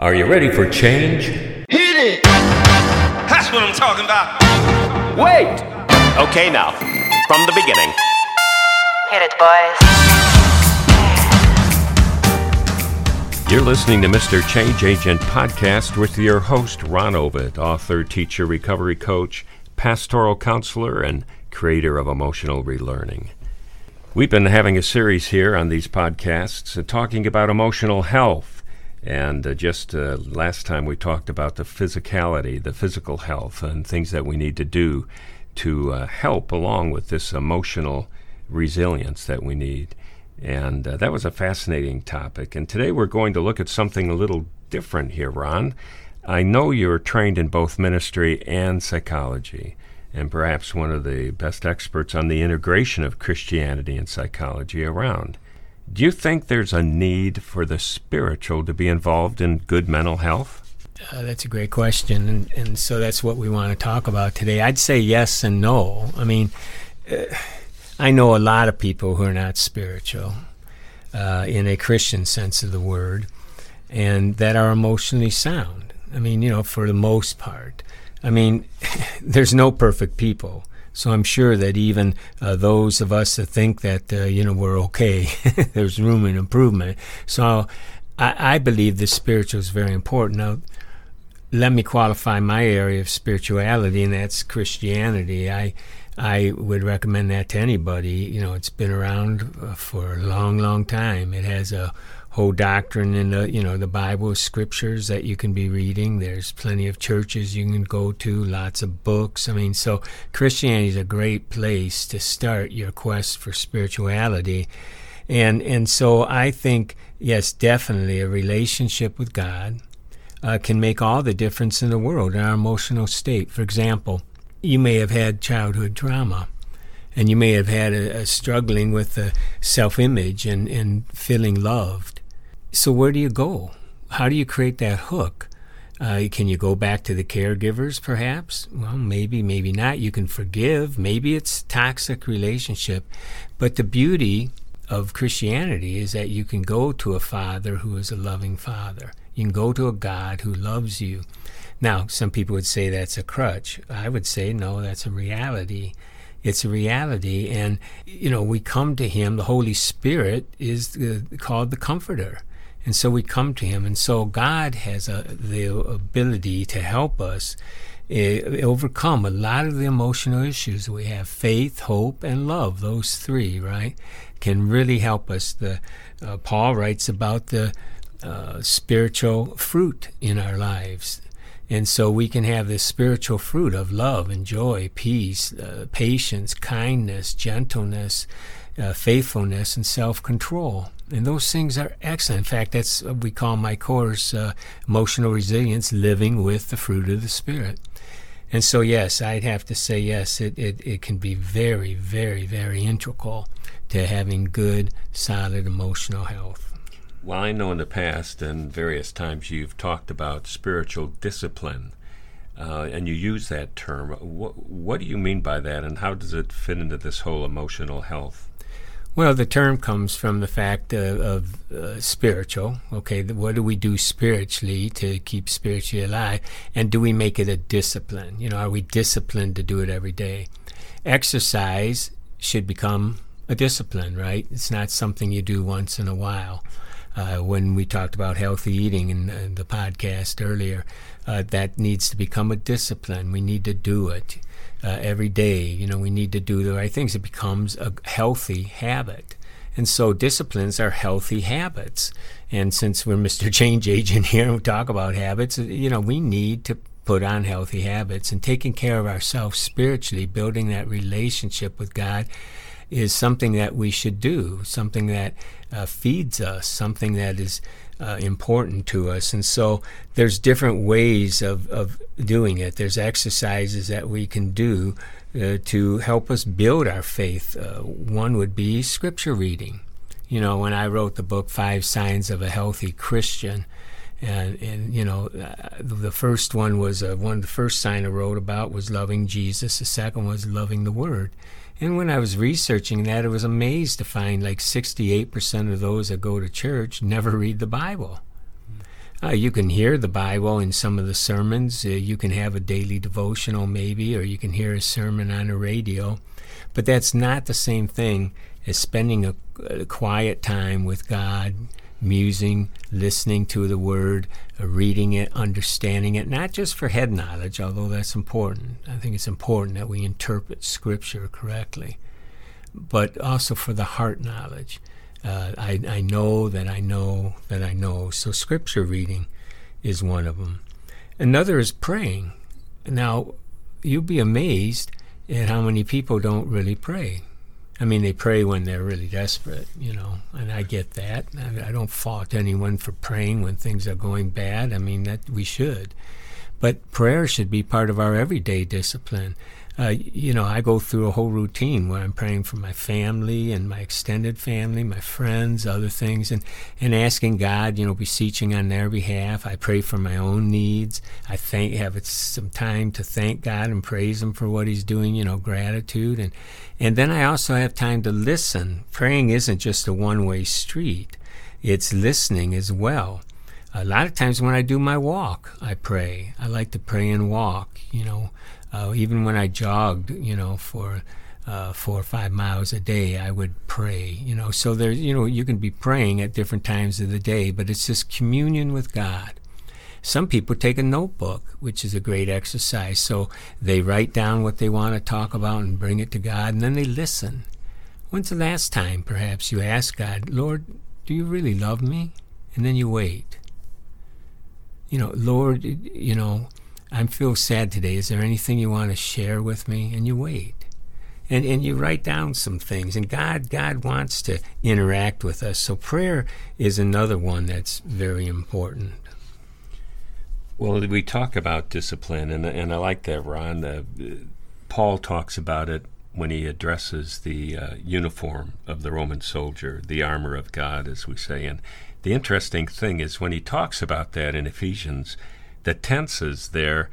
Are you ready for change? Hit it! That's what I'm talking about. Wait! Okay, now, from the beginning. Hit it, boys. You're listening to Mr. Change Agent Podcast with your host, Ron Ovid, author, teacher, recovery coach, pastoral counselor, and creator of emotional relearning. We've been having a series here on these podcasts uh, talking about emotional health. And uh, just uh, last time we talked about the physicality, the physical health, and things that we need to do to uh, help along with this emotional resilience that we need. And uh, that was a fascinating topic. And today we're going to look at something a little different here, Ron. I know you're trained in both ministry and psychology, and perhaps one of the best experts on the integration of Christianity and psychology around. Do you think there's a need for the spiritual to be involved in good mental health? Uh, that's a great question, and, and so that's what we want to talk about today. I'd say yes and no. I mean, uh, I know a lot of people who are not spiritual uh, in a Christian sense of the word and that are emotionally sound. I mean, you know, for the most part. I mean, there's no perfect people. So I'm sure that even uh, those of us that think that, uh, you know, we're okay, there's room in improvement. So I, I believe the spiritual is very important. Now, let me qualify my area of spirituality, and that's Christianity. I I would recommend that to anybody. You know, it's been around uh, for a long, long time. It has a whole doctrine in the you know the Bible scriptures that you can be reading. There's plenty of churches you can go to, lots of books. I mean, so Christianity is a great place to start your quest for spirituality. And and so I think yes, definitely a relationship with God uh, can make all the difference in the world in our emotional state. For example, you may have had childhood trauma and you may have had a, a struggling with the self-image and, and feeling loved so where do you go how do you create that hook uh, can you go back to the caregivers perhaps well maybe maybe not you can forgive maybe it's toxic relationship but the beauty of christianity is that you can go to a father who is a loving father you can go to a god who loves you now, some people would say that's a crutch. I would say, no, that's a reality. It's a reality. And, you know, we come to Him. The Holy Spirit is the, called the Comforter. And so we come to Him. And so God has a, the ability to help us uh, overcome a lot of the emotional issues we have. Faith, hope, and love, those three, right, can really help us. The, uh, Paul writes about the uh, spiritual fruit in our lives and so we can have this spiritual fruit of love and joy, peace, uh, patience, kindness, gentleness, uh, faithfulness, and self control. And those things are excellent. In fact, that's what we call my course, uh, Emotional Resilience Living with the Fruit of the Spirit. And so, yes, I'd have to say, yes, it, it, it can be very, very, very integral to having good, solid emotional health. Well, I know in the past and various times you've talked about spiritual discipline, uh, and you use that term. What, what do you mean by that, and how does it fit into this whole emotional health? Well, the term comes from the fact of, uh, spiritual. Okay, what do we do spiritually to keep spiritually alive? And do we make it a discipline? You know, are we disciplined to do it every day? Exercise should become a discipline, right? It's not something you do once in a while uh, when we talked about healthy eating in, in the podcast earlier, uh, that needs to become a discipline. We need to do it uh, every day. You know, we need to do the right things. It becomes a healthy habit. And so disciplines are healthy habits. And since we're Mr. Change Agent here and we talk about habits, you know, we need to put on healthy habits and taking care of ourselves spiritually, building that relationship with God is something that we should do, something that uh, feeds us, something that is uh, important to us. And so there's different ways of, of doing it. There's exercises that we can do uh, to help us build our faith. Uh, one would be scripture reading. You know, when I wrote the book Five Signs of a Healthy Christian, and, and you know, uh, the first one was uh, one. Of the first sign I wrote about was loving Jesus. The second was loving the Word. And when I was researching that, I was amazed to find like 68% of those that go to church never read the Bible. Uh, you can hear the Bible in some of the sermons. Uh, you can have a daily devotional, maybe, or you can hear a sermon on the radio. But that's not the same thing as spending a, a quiet time with God, musing, listening to the Word, reading it, understanding it, not just for head knowledge, although that's important. I think it's important that we interpret Scripture correctly, but also for the heart knowledge. Uh, I, I know that I know that I know. So, Scripture reading is one of them. Another is praying. Now, you'll be amazed at how many people don't really pray. I mean, they pray when they're really desperate, you know, and I get that. I, I don't fault anyone for praying when things are going bad. I mean, that we should. But prayer should be part of our everyday discipline uh, you know, I go through a whole routine where I'm praying for my family and my extended family, my friends, other things, and, and asking God, you know, beseeching on their behalf. I pray for my own needs. I thank, have some time to thank God and praise Him for what He's doing, you know, gratitude. And, and then I also have time to listen. Praying isn't just a one way street, it's listening as well. A lot of times when I do my walk, I pray. I like to pray and walk, you know. Uh, even when I jogged, you know, for uh, four or five miles a day, I would pray. You know, so there, you know, you can be praying at different times of the day, but it's just communion with God. Some people take a notebook, which is a great exercise. So they write down what they want to talk about and bring it to God, and then they listen. When's the last time, perhaps, you ask God, Lord, do you really love me? And then you wait. You know, Lord, you know, I feel sad today. Is there anything you want to share with me? And you wait. And, and you write down some things. And God, God wants to interact with us. So prayer is another one that's very important. Well, we talk about discipline, and, and I like that, Ron. Uh, Paul talks about it when he addresses the uh, uniform of the Roman soldier, the armor of God, as we say. And the interesting thing is when he talks about that in Ephesians, the tenses there,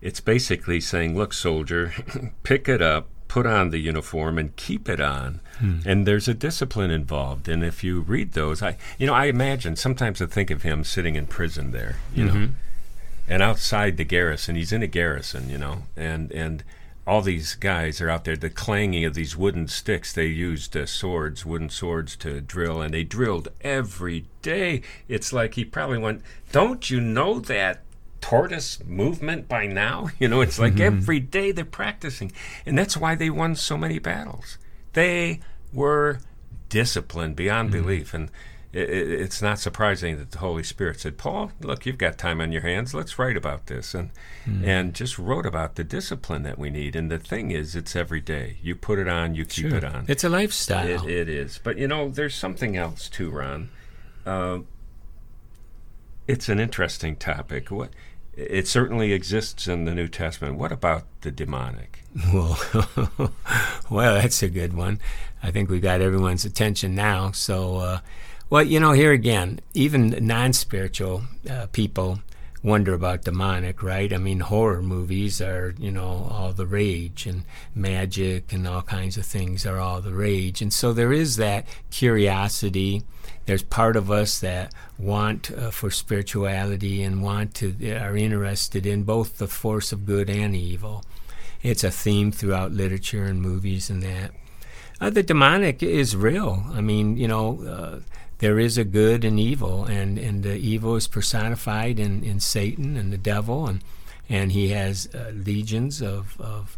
it's basically saying, look, soldier, pick it up, put on the uniform, and keep it on. Hmm. And there's a discipline involved. And if you read those, I, you know, I imagine sometimes I think of him sitting in prison there, you mm-hmm. know, and outside the garrison. He's in a garrison, you know, and and all these guys are out there. The clanging of these wooden sticks. They used uh, swords, wooden swords, to drill, and they drilled every day. It's like he probably went, "Don't you know that tortoise movement by now. You know, it's like mm-hmm. every day they're practicing. And that's why they won so many battles. They were disciplined beyond mm-hmm. belief. And it, it, it's not surprising that the Holy Spirit said, Paul, look, you've got time on your hands. Let's write about this. And, mm-hmm. and just wrote about the discipline that we need. And the thing is, it's every day. You put it on, you keep sure. it on. It's a lifestyle. it, it is. But, you know, there's something else too, Ron. Uh, it's an interesting topic. What it certainly exists in the New Testament. What about the demonic? Well, well, that's a good one. I think we got everyone's attention now. So, uh, well, you know, here again, even non-spiritual uh, people wonder about demonic, right? I mean, horror movies are, you know, all the rage, and magic and all kinds of things are all the rage. And so there is that curiosity there's part of us that want uh, for spirituality and want to are interested in both the force of good and evil. It's a theme throughout literature and movies and that. Uh, the demonic is real. I mean, you know, uh, there is a good and evil, and, and the evil is personified in, in Satan and the devil, and, and he has uh, legions of, of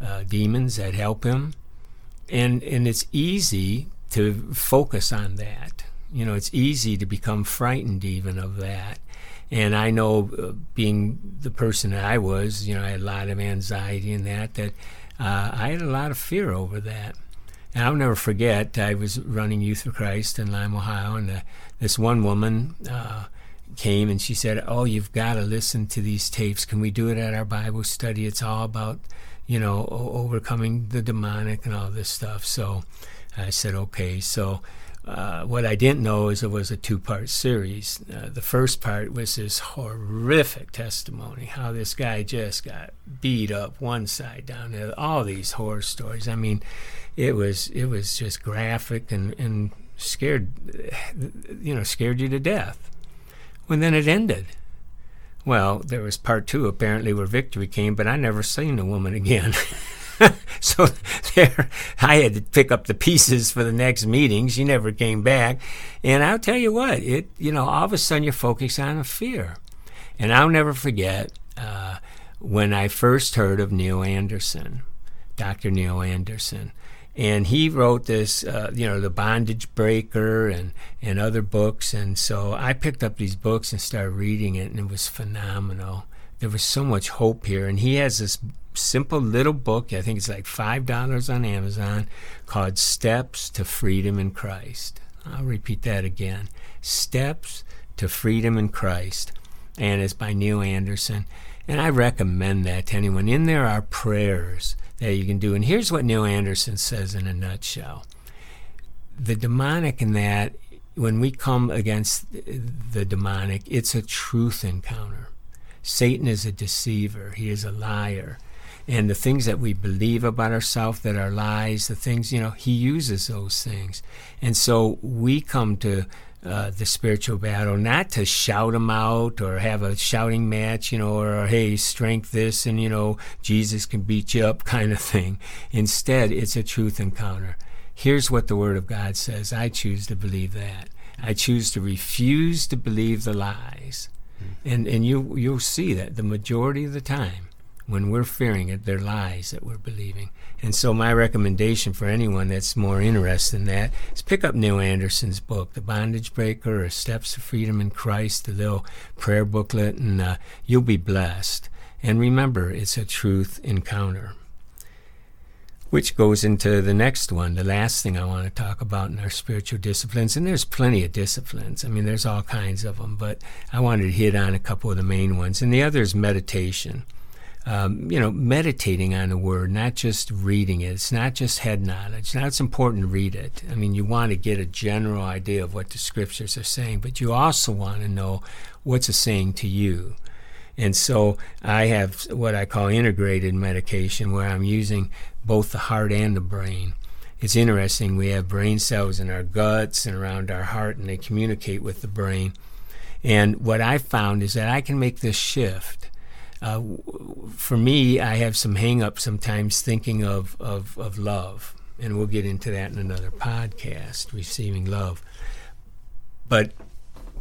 uh, demons that help him. And, and it's easy to focus on that. You know, it's easy to become frightened even of that. And I know, uh, being the person that I was, you know, I had a lot of anxiety and that, that uh, I had a lot of fear over that. And I'll never forget, I was running Youth for Christ in Lima, Ohio, and uh, this one woman uh, came and she said, Oh, you've got to listen to these tapes. Can we do it at our Bible study? It's all about, you know, overcoming the demonic and all this stuff. So I said, Okay. So uh, what I didn't know is it was a two part series. Uh, the first part was this horrific testimony how this guy just got beat up one side down there, all these horror stories. I mean, it was it was just graphic and, and scared you know scared you to death. Well, then it ended. Well, there was part two, apparently, where victory came, but I never seen the woman again. so there, I had to pick up the pieces for the next meeting. She never came back. And I'll tell you what, it, you know, all of a sudden you're focused on a fear. And I'll never forget uh, when I first heard of Neil Anderson, Dr. Neil Anderson and he wrote this, uh, you know, the Bondage Breaker and and other books. And so I picked up these books and started reading it, and it was phenomenal. There was so much hope here, and he has this simple little book. I think it's like five dollars on Amazon, called "Steps to Freedom in Christ." I'll repeat that again: "Steps to Freedom in Christ," and it's by Neil Anderson. And I recommend that to anyone. In there are prayers that you can do. And here's what Neil Anderson says in a nutshell the demonic in that, when we come against the demonic, it's a truth encounter. Satan is a deceiver, he is a liar. And the things that we believe about ourselves that are lies, the things, you know, he uses those things. And so we come to uh, the spiritual battle, not to shout them out or have a shouting match, you know, or hey, strength this and, you know, Jesus can beat you up kind of thing. Instead, it's a truth encounter. Here's what the Word of God says. I choose to believe that. I choose to refuse to believe the lies. Mm-hmm. And, and you, you'll see that the majority of the time, when we're fearing it, they're lies that we're believing. And so, my recommendation for anyone that's more interested in that is pick up Neil Anderson's book, The Bondage Breaker or Steps to Freedom in Christ, the little prayer booklet, and uh, you'll be blessed. And remember, it's a truth encounter. Which goes into the next one, the last thing I want to talk about in our spiritual disciplines. And there's plenty of disciplines. I mean, there's all kinds of them, but I wanted to hit on a couple of the main ones. And the other is meditation um, you know, meditating on the word, not just reading it. It's not just head knowledge. Now, it's important to read it. I mean, you want to get a general idea of what the scriptures are saying, but you also want to know what's it saying to you. And so I have what I call integrated meditation, where I'm using both the heart and the brain. It's interesting. We have brain cells in our guts and around our heart, and they communicate with the brain. And what I found is that I can make this shift uh, for me, I have some hang up sometimes thinking of, of, of love, and we'll get into that in another podcast, receiving love. But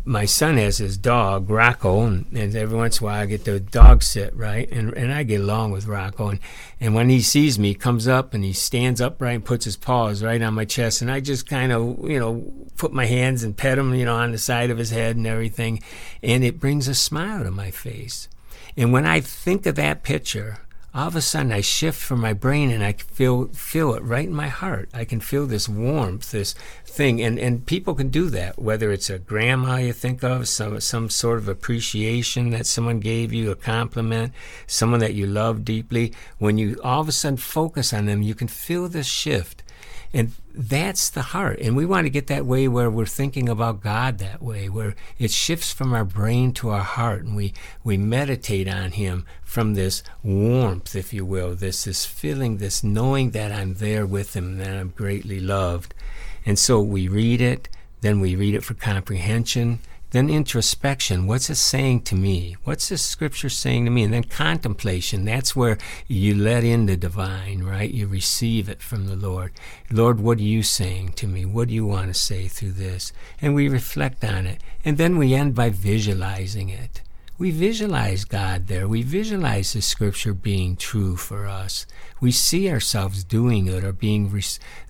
my son has his dog, Rocco, and, and, every once in a while I get the dog sit, right? And and I get along with Rocco. And, and when he sees me, he comes up and he stands upright and puts his paws right on my chest. And I just kind of, you know, put my hands and pet him, you know, on the side of his head and everything. And it brings a smile to my face. And when I think of that picture, all of a sudden I shift from my brain and I feel feel it right in my heart. I can feel this warmth, this thing, and and people can do that. Whether it's a grandma you think of, some some sort of appreciation that someone gave you, a compliment, someone that you love deeply. When you all of a sudden focus on them, you can feel this shift, and that's the heart. And we want to get that way where we're thinking about God that way, where it shifts from our brain to our heart and we, we meditate on Him from this warmth, if you will, this, this feeling, this knowing that I'm there with Him, that I'm greatly loved. And so we read it, then we read it for comprehension, then introspection. What's it saying to me? What's this scripture saying to me? And then contemplation. That's where you let in the divine, right? You receive it from the Lord. Lord, what are you saying to me? What do you want to say through this? And we reflect on it. And then we end by visualizing it. We visualize God there. We visualize the scripture being true for us. We see ourselves doing it or being re-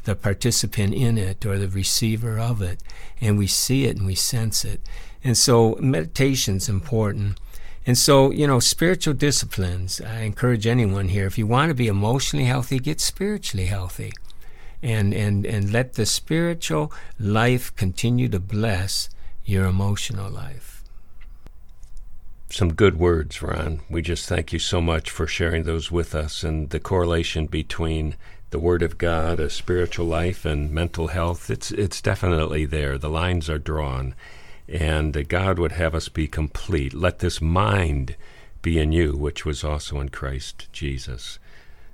the participant in it or the receiver of it. And we see it and we sense it. And so meditation's important. And so, you know, spiritual disciplines, I encourage anyone here, if you want to be emotionally healthy, get spiritually healthy. And, and, and let the spiritual life continue to bless your emotional life. Some good words, Ron. We just thank you so much for sharing those with us and the correlation between the Word of God, a spiritual life, and mental health. It's, it's definitely there. The lines are drawn and that God would have us be complete. Let this mind be in you, which was also in Christ Jesus.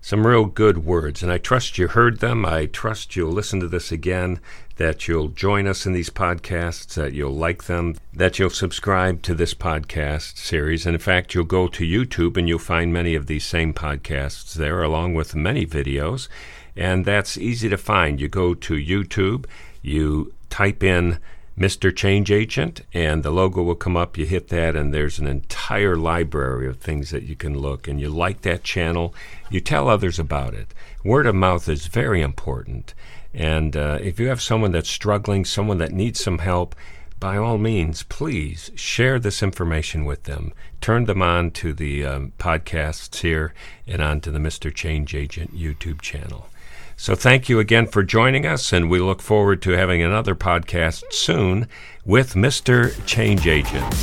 some real good words, and I trust you heard them. I trust you'll listen to this again, that you'll join us in these podcasts, that you'll like them, that you'll subscribe to this podcast series. And in fact, you'll go to YouTube and you'll find many of these same podcasts there, along with many videos. And that's easy to find. You go to YouTube, you type in Mr. Change Agent, and the logo will come up. You hit that, and there's an entire library of things that you can look. And you like that channel, you tell others about it. Word of mouth is very important. And uh, if you have someone that's struggling, someone that needs some help, by all means, please share this information with them. Turn them on to the um, podcasts here and on to the Mr. Change Agent YouTube channel. So thank you again for joining us, and we look forward to having another podcast soon with Mr. Change Agent.